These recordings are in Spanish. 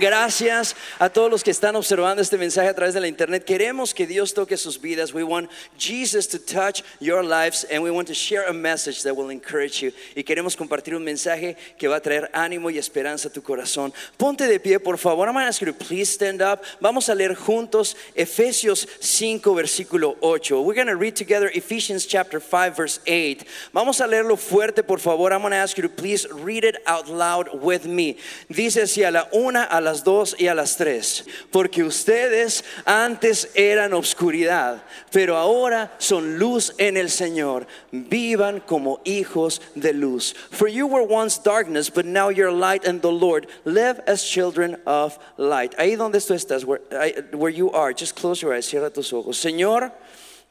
Gracias a todos los que están observando este mensaje a través de la internet. Queremos que Dios toque sus vidas. We want Jesus to touch your lives and we want to share a message that will encourage you. Y queremos compartir un mensaje que va a traer ánimo y esperanza a tu corazón. Ponte de pie, por favor. I'm going to ask you to please stand up. Vamos a leer juntos Efesios 5 versículo 8. We're going to read together Ephesians chapter 5 verse 8. Vamos a leerlo fuerte, por favor. I'm going to ask you to please read it out loud with me. Dice así a la una a la las dos y a las tres. Porque ustedes antes eran obscuridad, pero ahora son luz en el Señor. Vivan como hijos de luz. For you were once darkness, but now you're light in the Lord. Live as children of light. Ahí donde tú estás, where, where you are, just close your eyes, cierra tus ojos. Señor,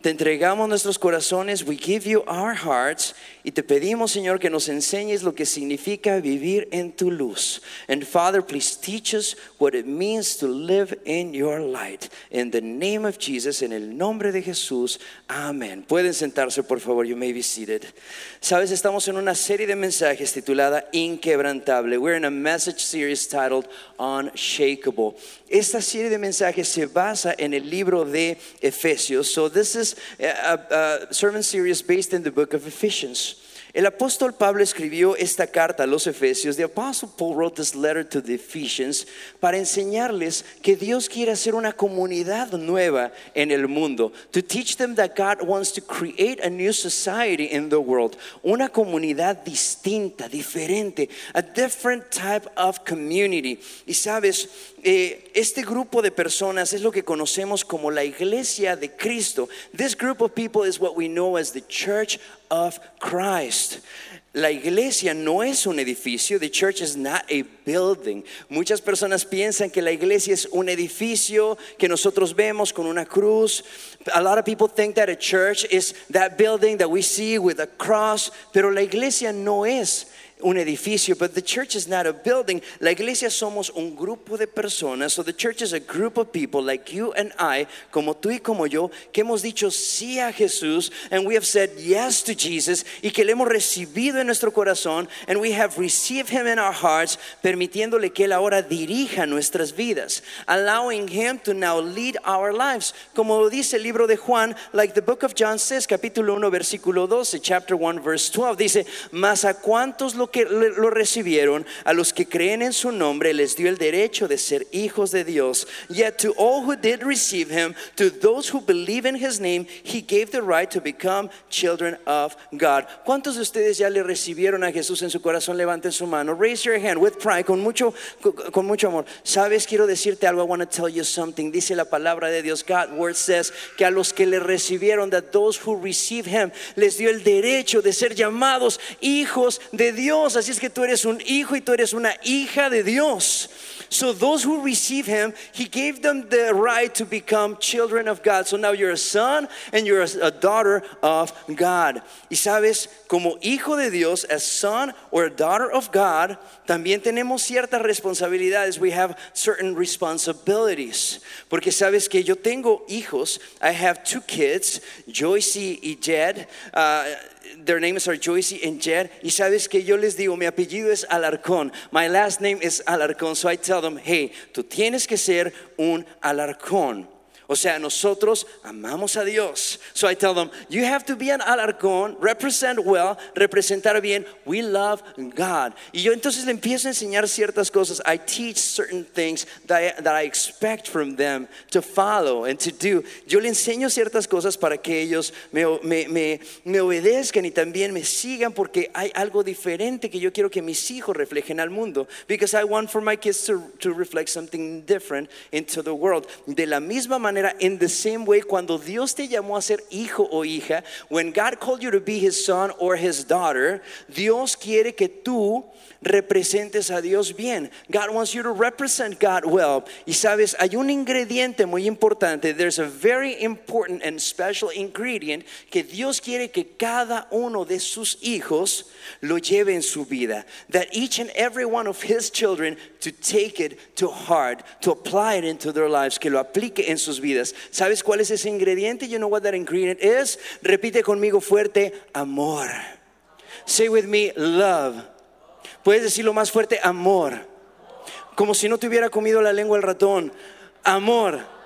te entregamos nuestros corazones, we give you our hearts y te pedimos, Señor, que nos enseñes lo que significa vivir en tu luz. And Father, please teach us what it means to live in your light. In the name of Jesus, en el nombre de Jesús, amén. Pueden sentarse, por favor, you may be seated. Sabes, estamos en una serie de mensajes titulada Inquebrantable. We're in a message series titled Unshakable. Esta serie de mensajes se basa en el libro de Efesios. So this is a, a sermon series based in the book of Ephesians. El apóstol Pablo escribió esta carta a los Efesios. The apostle Paul wrote this letter to the Ephesians para enseñarles que Dios quiere hacer una comunidad nueva en el mundo. To teach them that God wants to create a new society in the world. Una comunidad distinta, diferente, a different type of community. Y sabes, eh, este grupo de personas es lo que conocemos como la iglesia de Cristo. This group of people is what we know as the church of Christ. La iglesia no es un edificio. The church is not a building. Muchas personas piensan que la iglesia es un edificio que nosotros vemos con una cruz. A lot of people think that a church is that building that we see with a cross. Pero la iglesia no es un edificio, but the church is not a building. La iglesia somos un grupo de personas. So the church is a group of people like you and I, como tú y como yo, que hemos dicho sí a Jesús and we have said yes to Jesus y que le hemos recibido en nuestro corazón and we have received him in our hearts, permitiéndole que él ahora dirija nuestras vidas, allowing him to now lead our lives. Como dice el libro de Juan, like the book of John says, capítulo 1, versículo 12, chapter 1, verse 12, dice, mas a cuántos lo que lo recibieron, a los que creen en su nombre, les dio el derecho de ser hijos de Dios. Yet to all who did receive him, to those who believe in his name, he gave the right to become children of God. ¿Cuántos de ustedes ya le recibieron a Jesús en su corazón? Levanten su mano. Raise your hand with pride, con mucho, con mucho amor. Sabes, quiero decirte algo. I want to tell you something. Dice la palabra de Dios. God word says que a los que le recibieron, that those who receive him, les dio el derecho de ser llamados hijos de Dios. Así es que tú eres un hijo y tú eres una hija de Dios. So those who receive him, he gave them the right to become children of God. So now you're a son and you're a daughter of God. Y sabes, como hijo de Dios, a son or a daughter of God, también tenemos ciertas responsabilidades. We have certain responsibilities. Porque sabes que yo tengo hijos. I have two kids, Joyce y Jed. Uh, their names are Joyce and Jed. Y sabes que yo les digo, mi apellido es Alarcón. My last name is Alarcón. So I tell them, hey, tú tienes que ser un Alarcón. O sea, nosotros amamos a Dios. So I tell them, you have to be an alarcón, represent well, representar bien. We love God. Y yo entonces le empiezo a enseñar ciertas cosas. I teach certain things that I, that I expect from them to follow and to do. Yo le enseño ciertas cosas para que ellos me, me, me, me obedezcan y también me sigan porque hay algo diferente que yo quiero que mis hijos reflejen al mundo. Because I want for my kids to, to reflect something different into the world. De la misma manera in the same way, cuando Dios te llamó a ser hijo o hija, when God called you to be his son or his daughter, Dios quiere que tú representes a Dios bien. God wants you to represent God well. Y sabes, hay un ingrediente muy importante. There's a very important and special ingredient que Dios quiere que cada uno de sus hijos lo lleve en su vida. That each and every one of his children to take it to heart, to apply it into their lives, que lo aplique en sus vidas. ¿Sabes cuál es ese ingrediente? You know what that ingredient is? Repite conmigo fuerte, amor. Say with me, love. Puedes decirlo más fuerte, amor. Como si no te hubiera comido la lengua el ratón. Amor.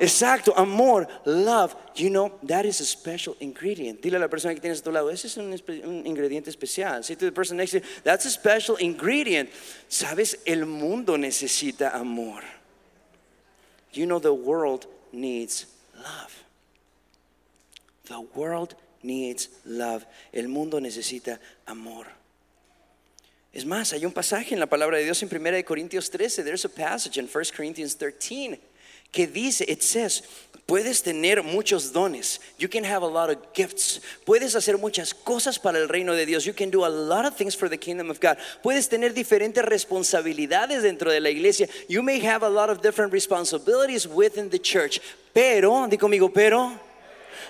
Exacto, amor, love. You know, that is a special ingredient. Dile a la persona que tienes a tu lado, ese es un, un ingrediente especial. Say to the person next to you, that's a special ingredient. Sabes, el mundo necesita amor. You know, the world needs love. The world needs love. El mundo necesita amor. Es más, hay un pasaje en la palabra de Dios en 1 Corintios 13. There's a passage in 1 Corinthians 13 que dice, it says, puedes tener muchos dones. You can have a lot of gifts. Puedes hacer muchas cosas para el reino de Dios. You can do a lot of things for the kingdom of God. Puedes tener diferentes responsabilidades dentro de la iglesia. You may have a lot of different responsibilities within the church. Pero, di conmigo, pero,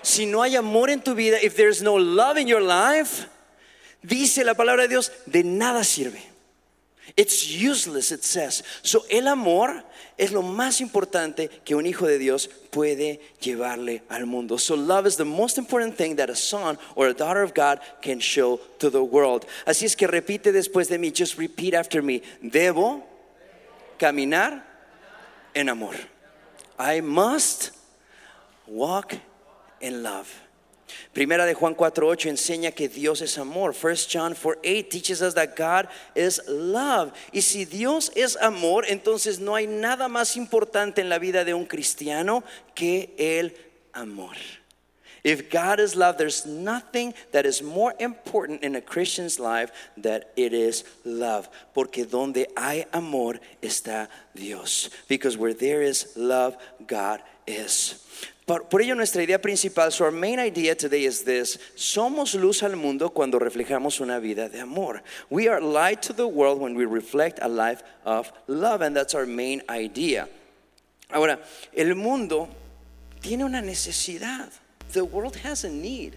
si no hay amor en tu vida, if there's no love in your life, dice la palabra de Dios, de nada sirve. It's useless, it says. So, el amor es lo más importante que un hijo de Dios puede llevarle al mundo. So, love is the most important thing that a son or a daughter of God can show to the world. Así es que repite después de mí, just repeat after me. Debo caminar en amor. I must walk in love. Primera de Juan 4:8 enseña que Dios es amor. 1 John 4:8 teaches us that God is love. Y si Dios es amor, entonces no hay nada más importante en la vida de un cristiano que el amor. If God is love, there's nothing that is more important in a Christian's life that it is love. Porque donde hay amor está Dios. Because where there is love, God is. Por, por ello nuestra idea principal, so our main idea today is this. Somos luz al mundo cuando reflejamos una vida de amor. We are light to the world when we reflect a life of love and that's our main idea. Ahora, el mundo tiene una necesidad. The world has a need.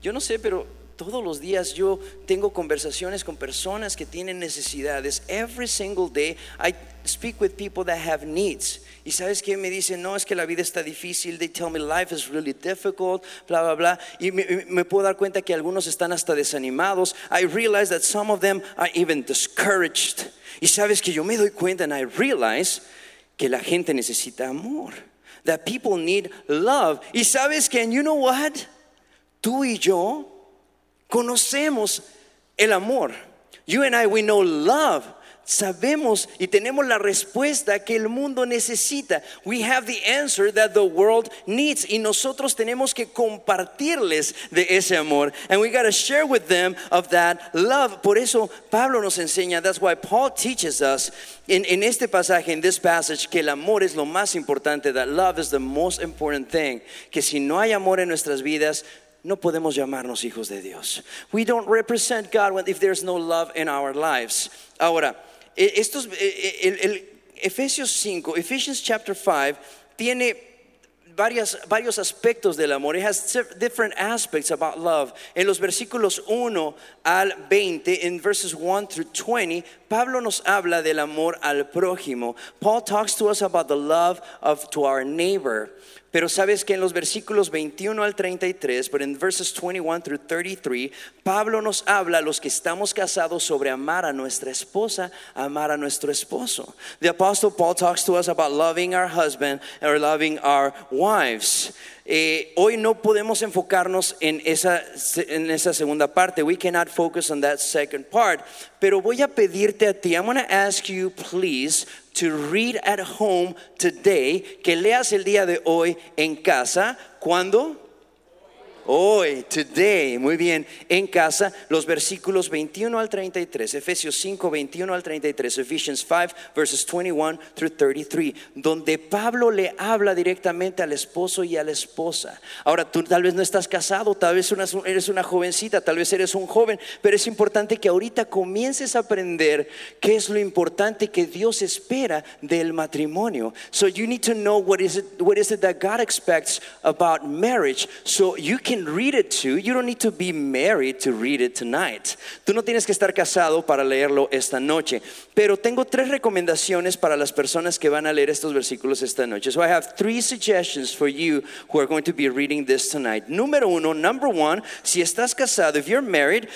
Yo no sé, pero todos los días yo tengo conversaciones con personas que tienen necesidades. Every single day I speak with people that have needs. Y sabes que me dicen, no, es que la vida está difícil. They tell me life is really difficult, bla, bla, bla. Y me, puedo dar cuenta que algunos están hasta desanimados. I realize that some of them are even discouraged. Y sabes que yo me doy cuenta and I realize que la gente necesita amor. That people need love. Y sabes que, you know what? Tú y yo conocemos el amor. You and I, we know love. Sabemos y tenemos la respuesta que el mundo necesita. We have the answer that the world needs. Y nosotros tenemos que compartirles de ese amor. And we got to share with them of that love. Por eso Pablo nos enseña, that's why Paul teaches us en, en este pasaje, en this passage, que el amor es lo más importante. That love is the most important thing. Que si no hay amor en nuestras vidas, no podemos llamarnos hijos de Dios. We don't represent God if there's no love in our lives. Ahora, estos, eh, el, el Efesios 5, Ephesians chapter 5, tiene varias, varios aspectos del amor. It has different aspects about love. En los versículos 1 al 20, en verses 1 through 20, Pablo nos habla del amor al prójimo. Paul talks to us about the love of to our neighbor. Pero sabes que en los versículos 21 al 33, but in verses 21 through 33, Pablo nos habla a los que estamos casados sobre amar a nuestra esposa, amar a nuestro esposo. The apostle Paul talks to us about loving our husband or loving our wives. Eh, hoy no podemos enfocarnos en esa, en esa segunda parte. We cannot focus on that second part. Pero voy a pedirte a ti, I'm going to ask you, please, to read at home today, que leas el día de hoy en casa. ¿Cuándo? Hoy, today, muy bien, en casa, los versículos 21 al 33, Efesios 5, 21 al 33, Ephesians 5, verses 21 through 33, donde Pablo le habla directamente al esposo y a la esposa. Ahora, tú tal vez no estás casado, tal vez eres una jovencita, tal vez eres un joven, pero es importante que ahorita comiences a aprender qué es lo importante que Dios espera del matrimonio. So you need to know what is it, what is it that God expects about marriage, so you can read it too. You don't need to be married to read it tonight. Tú no tienes que estar casado para leerlo esta noche. Pero tengo tres recomendaciones para las personas que van a leer estos versículos esta noche. So I have three suggestions for you who are going to be reading this tonight. Número uno, number one, si estás casado, if you're married,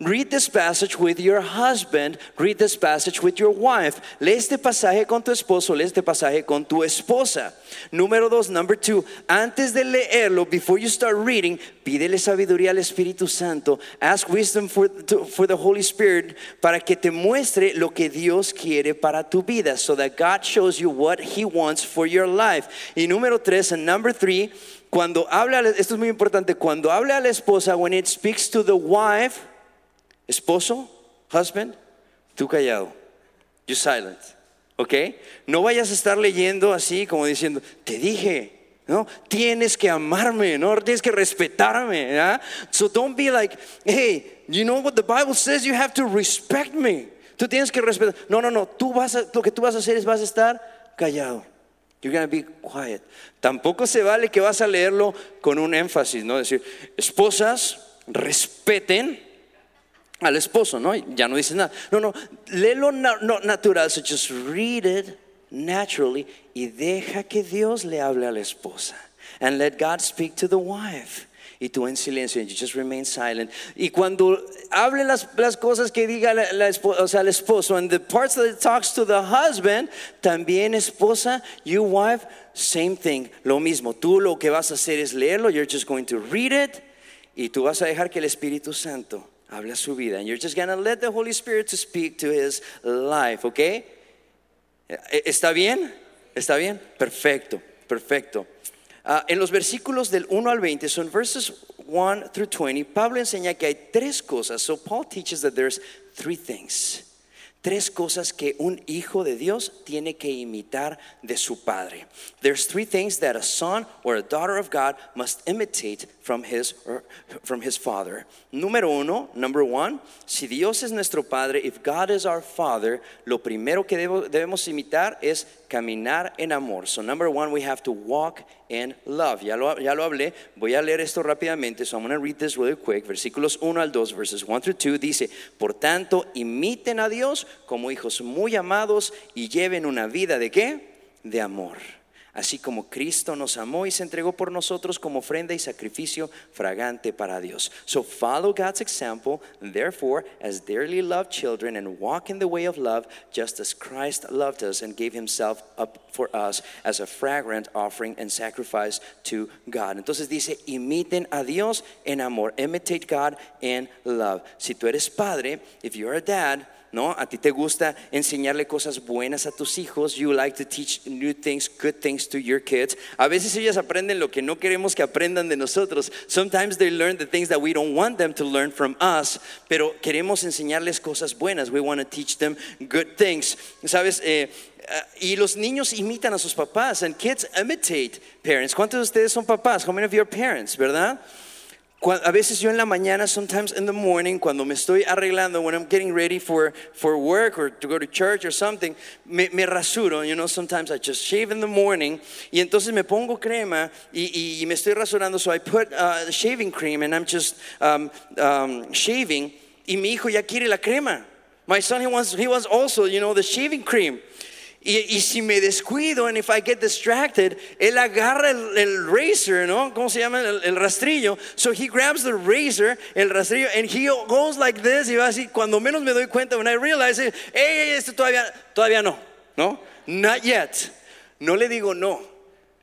Read this passage with your husband. Read this passage with your wife. Lee este pasaje con tu esposo. Lee este pasaje con tu esposa. Número dos, number two. Antes de leerlo, before you start reading, pídele sabiduría al Espíritu Santo. Ask wisdom for, to- for the Holy Spirit para que te muestre lo que Dios quiere para tu vida. So that God shows you what He wants for your life. Y número tres, and number three, cuando habla, esto es muy importante, cuando habla a la esposa, when it speaks to the wife, esposo, husband, tú callado. You silent. ¿Ok? No vayas a estar leyendo así como diciendo, te dije, ¿no? Tienes que amarme, ¿no? Tienes que respetarme. So don't be like, hey, you know what the Bible says? You have to respect me. Tú tienes que respetar. No, no, no. Tú vas a, lo que tú vas a hacer es vas a estar callado. You're to be quiet. Tampoco se vale que vas a leerlo con un énfasis, ¿no? Decir, esposas, respeten al esposo, ¿no? Ya no dices nada. No, no, léelo na- no, natural, so just read it naturally y deja que Dios le hable a la esposa. And let God speak to the wife. Y tú en silencio, and you just remain silent. Y cuando hable las, las cosas que diga la, la espo- o sea, el esposo, and the parts that it talks to the husband, también esposa, you wife, same thing, lo mismo. Tú lo que vas a hacer es leerlo, you're just going to read it, y tú vas a dejar que el Espíritu Santo hable a su vida. And you're just going to let the Holy Spirit to speak to his life, ¿ok? ¿E- ¿Está bien? ¿Está bien? Perfecto, perfecto. Ah, en los versículos del 1 al 20, son verses 1 through 20, Pablo enseña que hay tres cosas. So Paul teaches that there's three things. Tres cosas que un hijo de Dios tiene que imitar de su padre. There's three things that a son or a daughter of God must imitate from his from his father. Número uno, number one, si Dios es nuestro padre, if God is our father, lo primero que debemos imitar es caminar en amor. So number one, we have to walk in love. Ya lo, ya lo hablé, voy a leer esto rápidamente. So I'm going to read this really quick. Versículos 1 al 2, verses 1 through 2 dice, por tanto, imiten a Dios como hijos muy amados y lleven una vida de qué? De amor. Así como Cristo nos amó y se entregó por nosotros como ofrenda y sacrificio fragante para Dios. So follow God's example, therefore, as dearly loved children, and walk in the way of love, just as Christ loved us and gave himself up for us as a fragrant offering and sacrifice to God. Entonces dice, imiten a Dios en amor, imitate God in love. Si tú eres padre, if you're a dad, ¿no? A ti te gusta enseñarle cosas buenas a tus hijos. You like to teach new things, good things to your kids. A veces ellos aprenden lo que no queremos que aprendan de nosotros. Sometimes they learn the things that we don't want them to learn from us, pero queremos enseñarles cosas buenas. We want to teach them good things. ¿Sabes? Eh, ah, y los niños imitan a sus papás, and kids imitate parents. ¿Cuántos de ustedes son papás? How many of you are parents, verdad? A veces yo en la mañana, sometimes in the morning, cuando me estoy arreglando, when I'm getting ready for, for work or to go to church or something, me, me rasuro, you know, sometimes I just shave in the morning, y entonces me pongo crema y, y- y me estoy rasurando, so I put uh, shaving cream and I'm just um, um, shaving, y mi hijo ya quiere la crema. My son, he wants, he wants also, you know, the shaving cream. Y, y si me descuido, and if I get distracted, él agarra el, el razor, ¿no? ¿Cómo se llama? El, rastrillo. So he grabs the razor, el rastrillo, and he goes like this, y va así. Cuando menos me doy cuenta, when I realize it, hey, esto todavía, todavía no, ¿no? Not yet. No le digo no,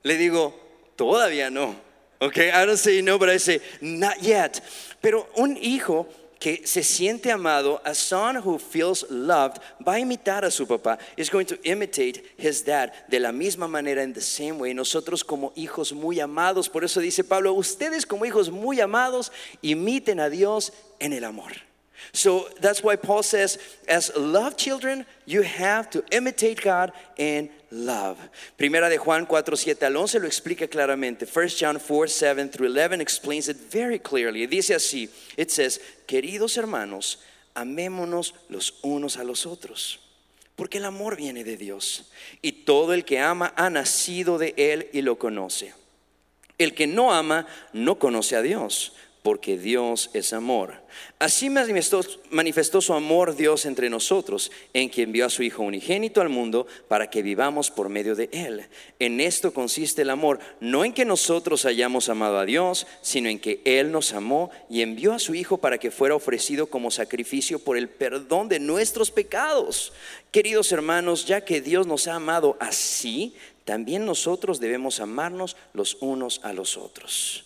le digo todavía no. Okay, I don't say no, but I say not yet. Pero un hijo que se siente amado, a son who feels loved, va a imitar a su papá, is going to imitate his dad de la misma manera, in the same way. Nosotros como hijos muy amados, por eso dice Pablo, ustedes como hijos muy amados, imiten a Dios en el amor. So that's why Paul says, as love children, you have to imitate God in love. Primera de Juan 4, 7 al 11 lo explica claramente. 1 John 4, 7 through 11 explains it very clearly. Dice así, it says, queridos hermanos, amémonos los unos a los otros. Porque el amor viene de Dios. Y todo el que ama ha nacido de Él y lo conoce. El que no ama no conoce a Dios, porque Dios es amor. Así manifestó, su amor Dios entre nosotros, en que envió a su Hijo unigénito al mundo para que vivamos por medio de Él. En esto consiste el amor, no en que nosotros hayamos amado a Dios, sino en que Él nos amó y envió a su Hijo para que fuera ofrecido como sacrificio por el perdón de nuestros pecados. Queridos hermanos, ya que Dios nos ha amado así, también nosotros debemos amarnos los unos a los otros.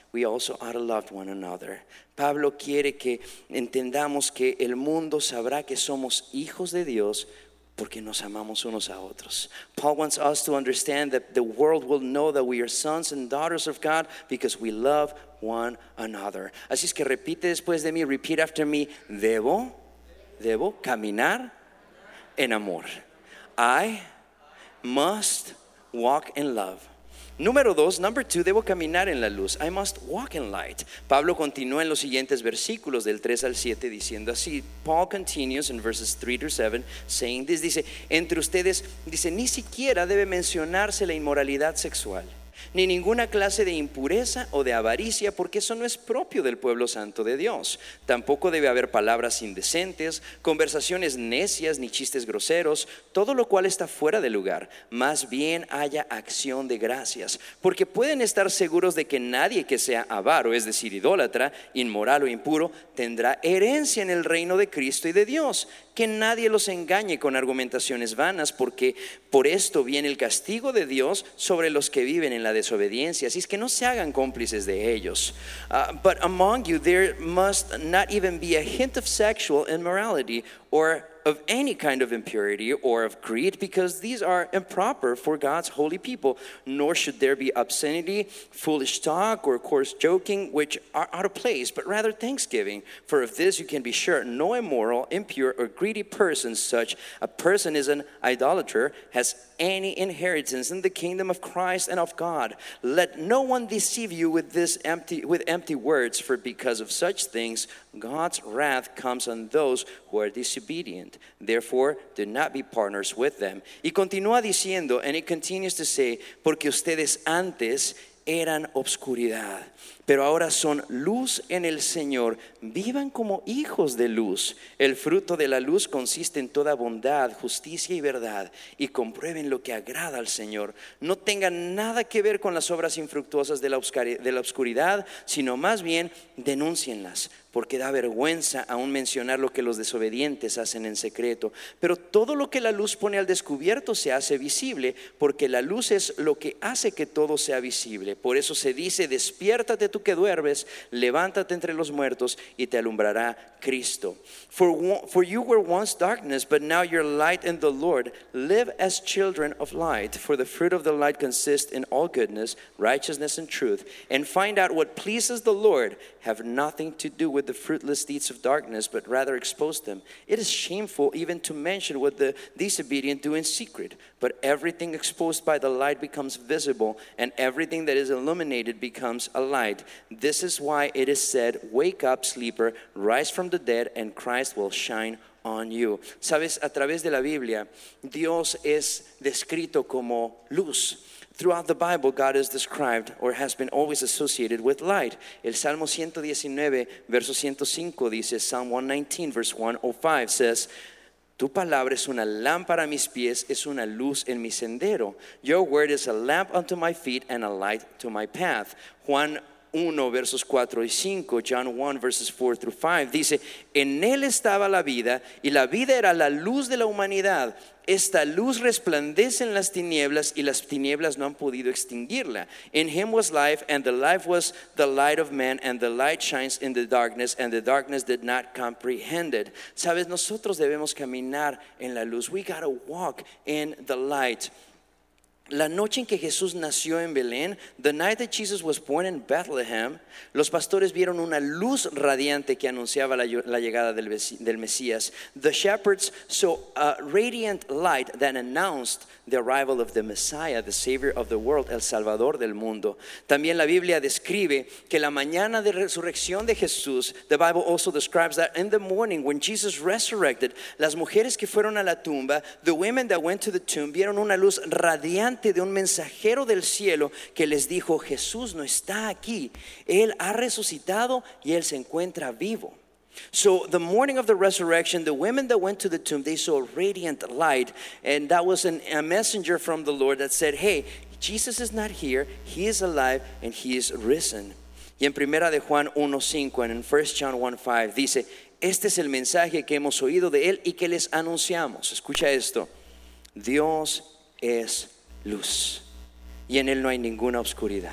we also ought to love one another. Pablo quiere que entendamos que el mundo sabrá que somos hijos de Dios porque nos amamos unos a otros. Paul wants us to understand that the world will know that we are sons and daughters of God because we love one another. Así es que repite después de mí, repeat after me, debo, debo caminar en amor. I must walk in love. Número dos, number two, debo caminar en la luz. I must walk in light. Pablo continúa en los siguientes versículos del 3 al 7 diciendo así. Paul continues in verses 3 to 7 saying this. Dice, entre ustedes, dice, ni siquiera debe mencionarse la inmoralidad sexual ni ninguna clase de impureza o de avaricia, porque eso no es propio del pueblo santo de Dios. Tampoco debe haber palabras indecentes, conversaciones necias ni chistes groseros, todo lo cual está fuera de lugar. Más bien haya acción de gracias, porque pueden estar seguros de que nadie que sea avaro, es decir, idólatra, inmoral o impuro, tendrá herencia en el reino de Cristo y de Dios que nadie los engañe con argumentaciones vanas, porque por esto viene el castigo de Dios sobre los que viven en la desobediencia. Así es que no se hagan cómplices de ellos. Uh, but among you there must not even be a hint of sexual immorality or of any kind of impurity or of greed, because these are improper for God's holy people. Nor should there be obscenity, foolish talk, or coarse joking, which are out of place, but rather thanksgiving. For of this you can be sure no immoral, impure, or greedy person, such a person is an idolater, has any inheritance in the kingdom of Christ and of God. Let no one deceive you with this empty with empty words, for because of such things God's wrath comes on those who are disobedient. Therefore, do not be partners with them. Y continúa diciendo, and it continues to say, porque ustedes antes eran obscuridad pero ahora son luz en el Señor. Vivan como hijos de luz. El fruto de la luz consiste en toda bondad, justicia y verdad. Y comprueben lo que agrada al Señor. No tengan nada que ver con las obras infructuosas de la oscuridad, sino más bien denúncienlas porque da vergüenza aún mencionar lo que los desobedientes hacen en secreto. Pero todo lo que la luz pone al descubierto se hace visible, porque la luz es lo que hace que todo sea visible. Por eso se dice, despiértate tú que duermes, levántate entre los muertos y te alumbrará Cristo. For, for you were once darkness, but now you're light in the Lord. Live as children of light, for the fruit of the light consists in all goodness, righteousness, and truth. And find out what pleases the Lord. Have nothing to do with the fruitless deeds of darkness, but rather expose them. It is shameful even to mention what the disobedient do in secret. But everything exposed by the light becomes visible, and everything that is illuminated becomes a light. This is why it is said, Wake up, sleeper, rise from the dead, and Christ will shine on you. Sabes, a través de la Biblia, Dios es descrito como luz. Throughout the Bible, God is described or has been always associated with light. El Salmo 119, verso 105 dice, Psalm 119, verse 105 says, Tu palabra es una lámpara a mis pies, es una luz en mi sendero. Your word is a lamp unto my feet and a light to my path. Juan 1, versos 4 y 5, John 1, verses 4 through 5, dice, en él estaba la vida y la vida era la luz de la humanidad. Esta luz resplandece en las tinieblas y las tinieblas no han podido extinguirla. In him was life and the life was the light of man and the light shines in the darkness and the darkness did not comprehend it. Sabes, nosotros debemos caminar en la luz. We gotta walk in the light. La noche en que Jesús nació en Belén, the night that Jesus was born in Bethlehem, los pastores vieron una luz radiante que anunciaba la, llegada del, del Mesías. The shepherds saw a radiant light that announced the arrival of the Messiah, the Savior of the world, el Salvador del mundo. También la Biblia describe que la mañana de resurrección de Jesús, the Bible also describes that in the morning when Jesus resurrected, las mujeres que fueron a la tumba, the women that went to the tomb, vieron una luz radiante de un mensajero del cielo que les dijo, Jesús no está aquí, Él ha resucitado y Él se encuentra vivo. So the morning of the resurrection, the women that went to the tomb, they saw a radiant light, and that was a messenger from the Lord that said, "Hey, Jesus is not here; He is alive, and He is risen." Y en Primera de Juan 1:5 and in 1 John 1:5 dice, "Este es el mensaje que hemos oído de él y que les anunciamos." Escucha esto. Dios es luz, y en él no hay ninguna oscuridad.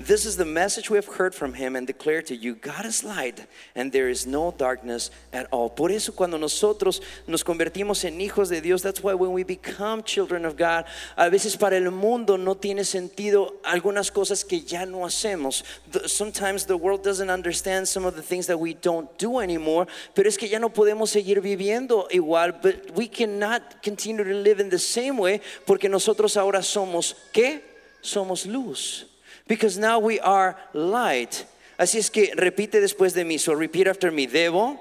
This is the message we have heard from him and declare to you, God is light and there is no darkness at all. Por eso cuando nosotros nos convertimos en hijos de Dios, that's why when we become children of God, a veces para el mundo no tiene sentido algunas cosas que ya no hacemos. Sometimes the world doesn't understand some of the things that we don't do anymore, pero es que ya no podemos seguir viviendo igual, but we cannot continue to live in the same way porque nosotros ahora somos ¿qué? Somos luz. Because now we are light. Así es que repite después de mí. So repeat after me. Debo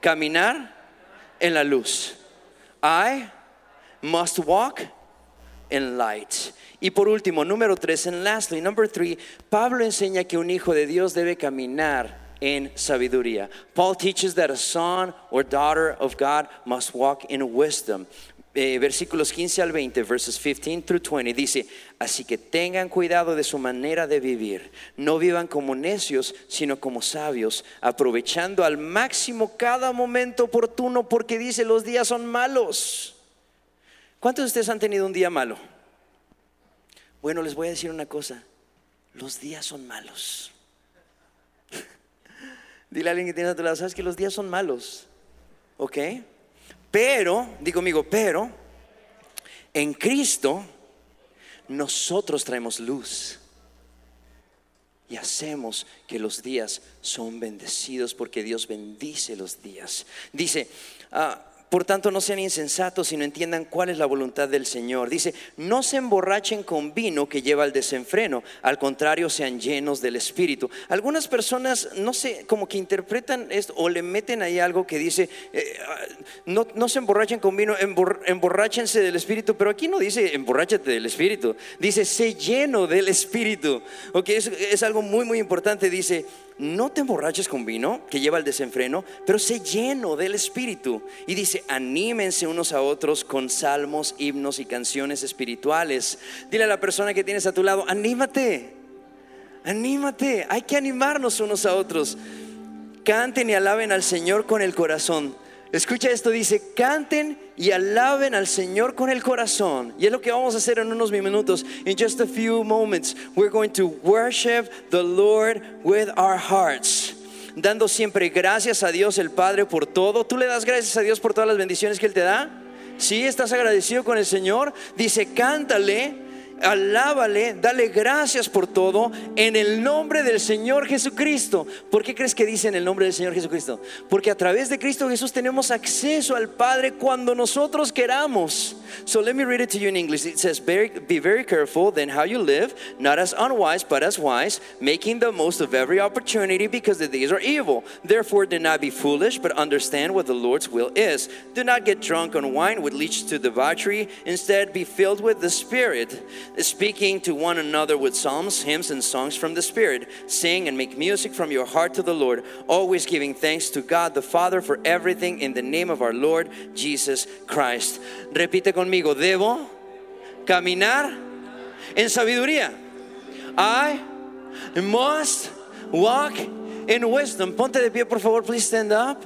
caminar en la luz. I must walk in light. Y por último, número tres, and lastly, number three, Pablo enseña que un hijo de Dios debe caminar en sabiduría. Paul teaches that a son or daughter of God must walk in wisdom. Eh, versículos 15 al 20, verses 15 through 20, dice, así que tengan cuidado de su manera de vivir, no vivan como necios, sino como sabios, aprovechando al máximo cada momento oportuno, porque dice, los días son malos. ¿Cuántos de ustedes han tenido un día malo? Bueno, les voy a decir una cosa, los días son malos. Dile a alguien que tiene a tu lado, sabes que los días son malos, ¿ok? Pero, digo conmigo, pero en Cristo nosotros traemos luz y hacemos que los días son bendecidos porque Dios bendice los días. Dice, ah, por tanto, no sean insensatos, sino entiendan cuál es la voluntad del Señor. Dice, no se emborrachen con vino que lleva al desenfreno, al contrario, sean llenos del Espíritu. Algunas personas, no sé, como que interpretan esto o le meten ahí algo que dice, eh, ah, no, no, se emborrachen con vino, emborráchense del Espíritu, pero aquí no dice emborráchate del Espíritu, dice, sé lleno del Espíritu. Ok, es algo muy, muy importante, dice, no te emborraches con vino que lleva al desenfreno, pero sé lleno del Espíritu. Y dice, anímense unos a otros con salmos, himnos y canciones espirituales. Dile a la persona que tienes a tu lado, anímate, anímate, hay que animarnos unos a otros. Canten y alaben al Señor con el corazón. Escucha esto, dice, canten y alaben al Señor con el corazón. Y es lo que vamos a hacer en unos minutos. In just a few moments, we're going to worship the Lord with our hearts. Dando siempre gracias a Dios el Padre por todo. ¿Tú le das gracias a Dios por todas las bendiciones que Él te da? ¿Sí? ¿Estás agradecido con el Señor? Dice, cántale alábale, dale gracias por todo en el nombre del Señor Jesucristo. ¿Por qué crees que dice en el nombre del Señor Jesucristo? Porque a través de Cristo Jesús tenemos acceso al Padre cuando nosotros queramos. So let me read it to you in English. It says, Be very careful then how you live, not as unwise, but as wise, making the most of every opportunity because the days are evil. Therefore, do not be foolish, but understand what the Lord's will is. Do not get drunk on wine, which leads to debauchery. Instead, be filled with the Spirit speaking to one another with psalms, hymns, and songs from the Spirit. Sing and make music from your heart to the Lord, always giving thanks to God the Father for everything in the name of our Lord Jesus Christ. Repite conmigo, debo caminar en sabiduría. I must walk in wisdom. Ponte de pie, por favor, please stand up.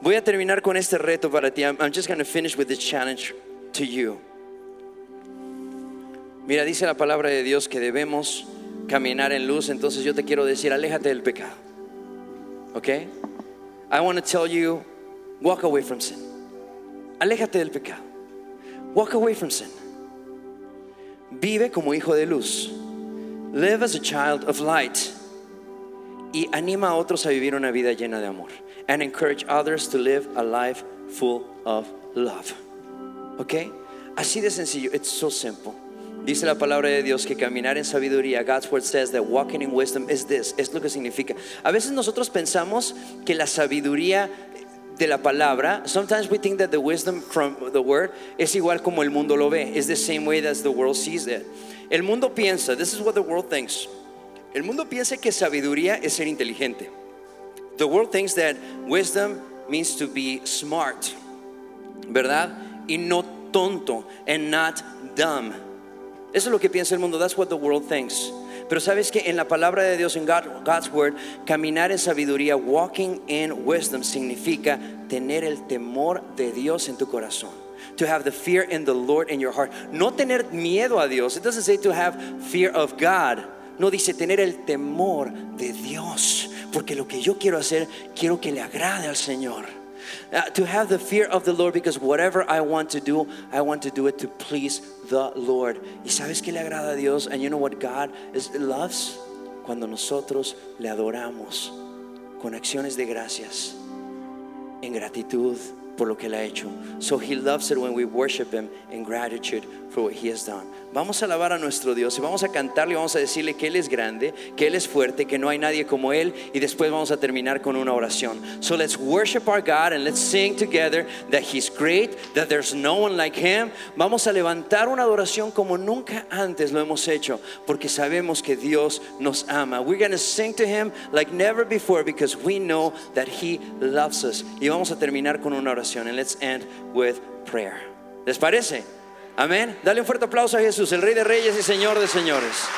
Voy a terminar con este reto para ti. I'm just going to finish with this challenge to you. Mira, dice la palabra de Dios que debemos caminar en luz, entonces yo te quiero decir, aléjate del pecado. ¿Ok? I want to tell you, walk away from sin. Aléjate del pecado. Walk away from sin. Vive como hijo de luz. Live as a child of light. Y anima a otros a vivir una vida llena de amor. And encourage others to live a life full of love. ¿Ok? Así de sencillo. It's so simple. Dice la palabra de Dios que caminar en sabiduría, God's word says that walking in wisdom is this, es lo que significa. A veces nosotros pensamos que la sabiduría de la palabra, sometimes we think that the wisdom from the word es igual como el mundo lo ve, is the same way as the world sees it. El mundo piensa, this is what the world thinks. El mundo piensa que sabiduría es ser inteligente. The world thinks that wisdom means to be smart, ¿verdad? Y no tonto, and not dumb. Eso es lo que piensa el mundo. That's what the world thinks. Pero sabes que en la palabra de Dios, en God- God's word, caminar en sabiduría, walking in wisdom, significa tener el temor de Dios en tu corazón. To have the fear in the Lord in your heart. No tener miedo a Dios. It doesn't say to have fear of God. No dice tener el temor de Dios. Porque lo que yo quiero hacer, quiero que le agrade al Señor. Uh, to have the fear of the Lord because whatever I want to do, I want to do it to please the Lord. ¿Y sabes qué le agrada a Dios? And you know what God is, loves? Cuando nosotros le adoramos con acciones de gracias, en gratitud por lo que él ha hecho. So he loves it when we worship him in gratitude for what he has done. Vamos a alabar a nuestro Dios y vamos a cantarle vamos a decirle que él es grande, que él es fuerte, que no hay nadie como él y después vamos a terminar con una oración. So let's worship our God and let's sing together that he's great, that there's no one like him. Vamos a levantar una adoración como nunca antes lo hemos hecho porque sabemos que Dios nos ama. We're going to sing to him like never before because we know that he loves us. Y vamos a terminar con una and let's end with prayer. ¿Les parece? Amén. Dale un fuerte aplauso a Jesús, el Rey de Reyes y Señor de Señores.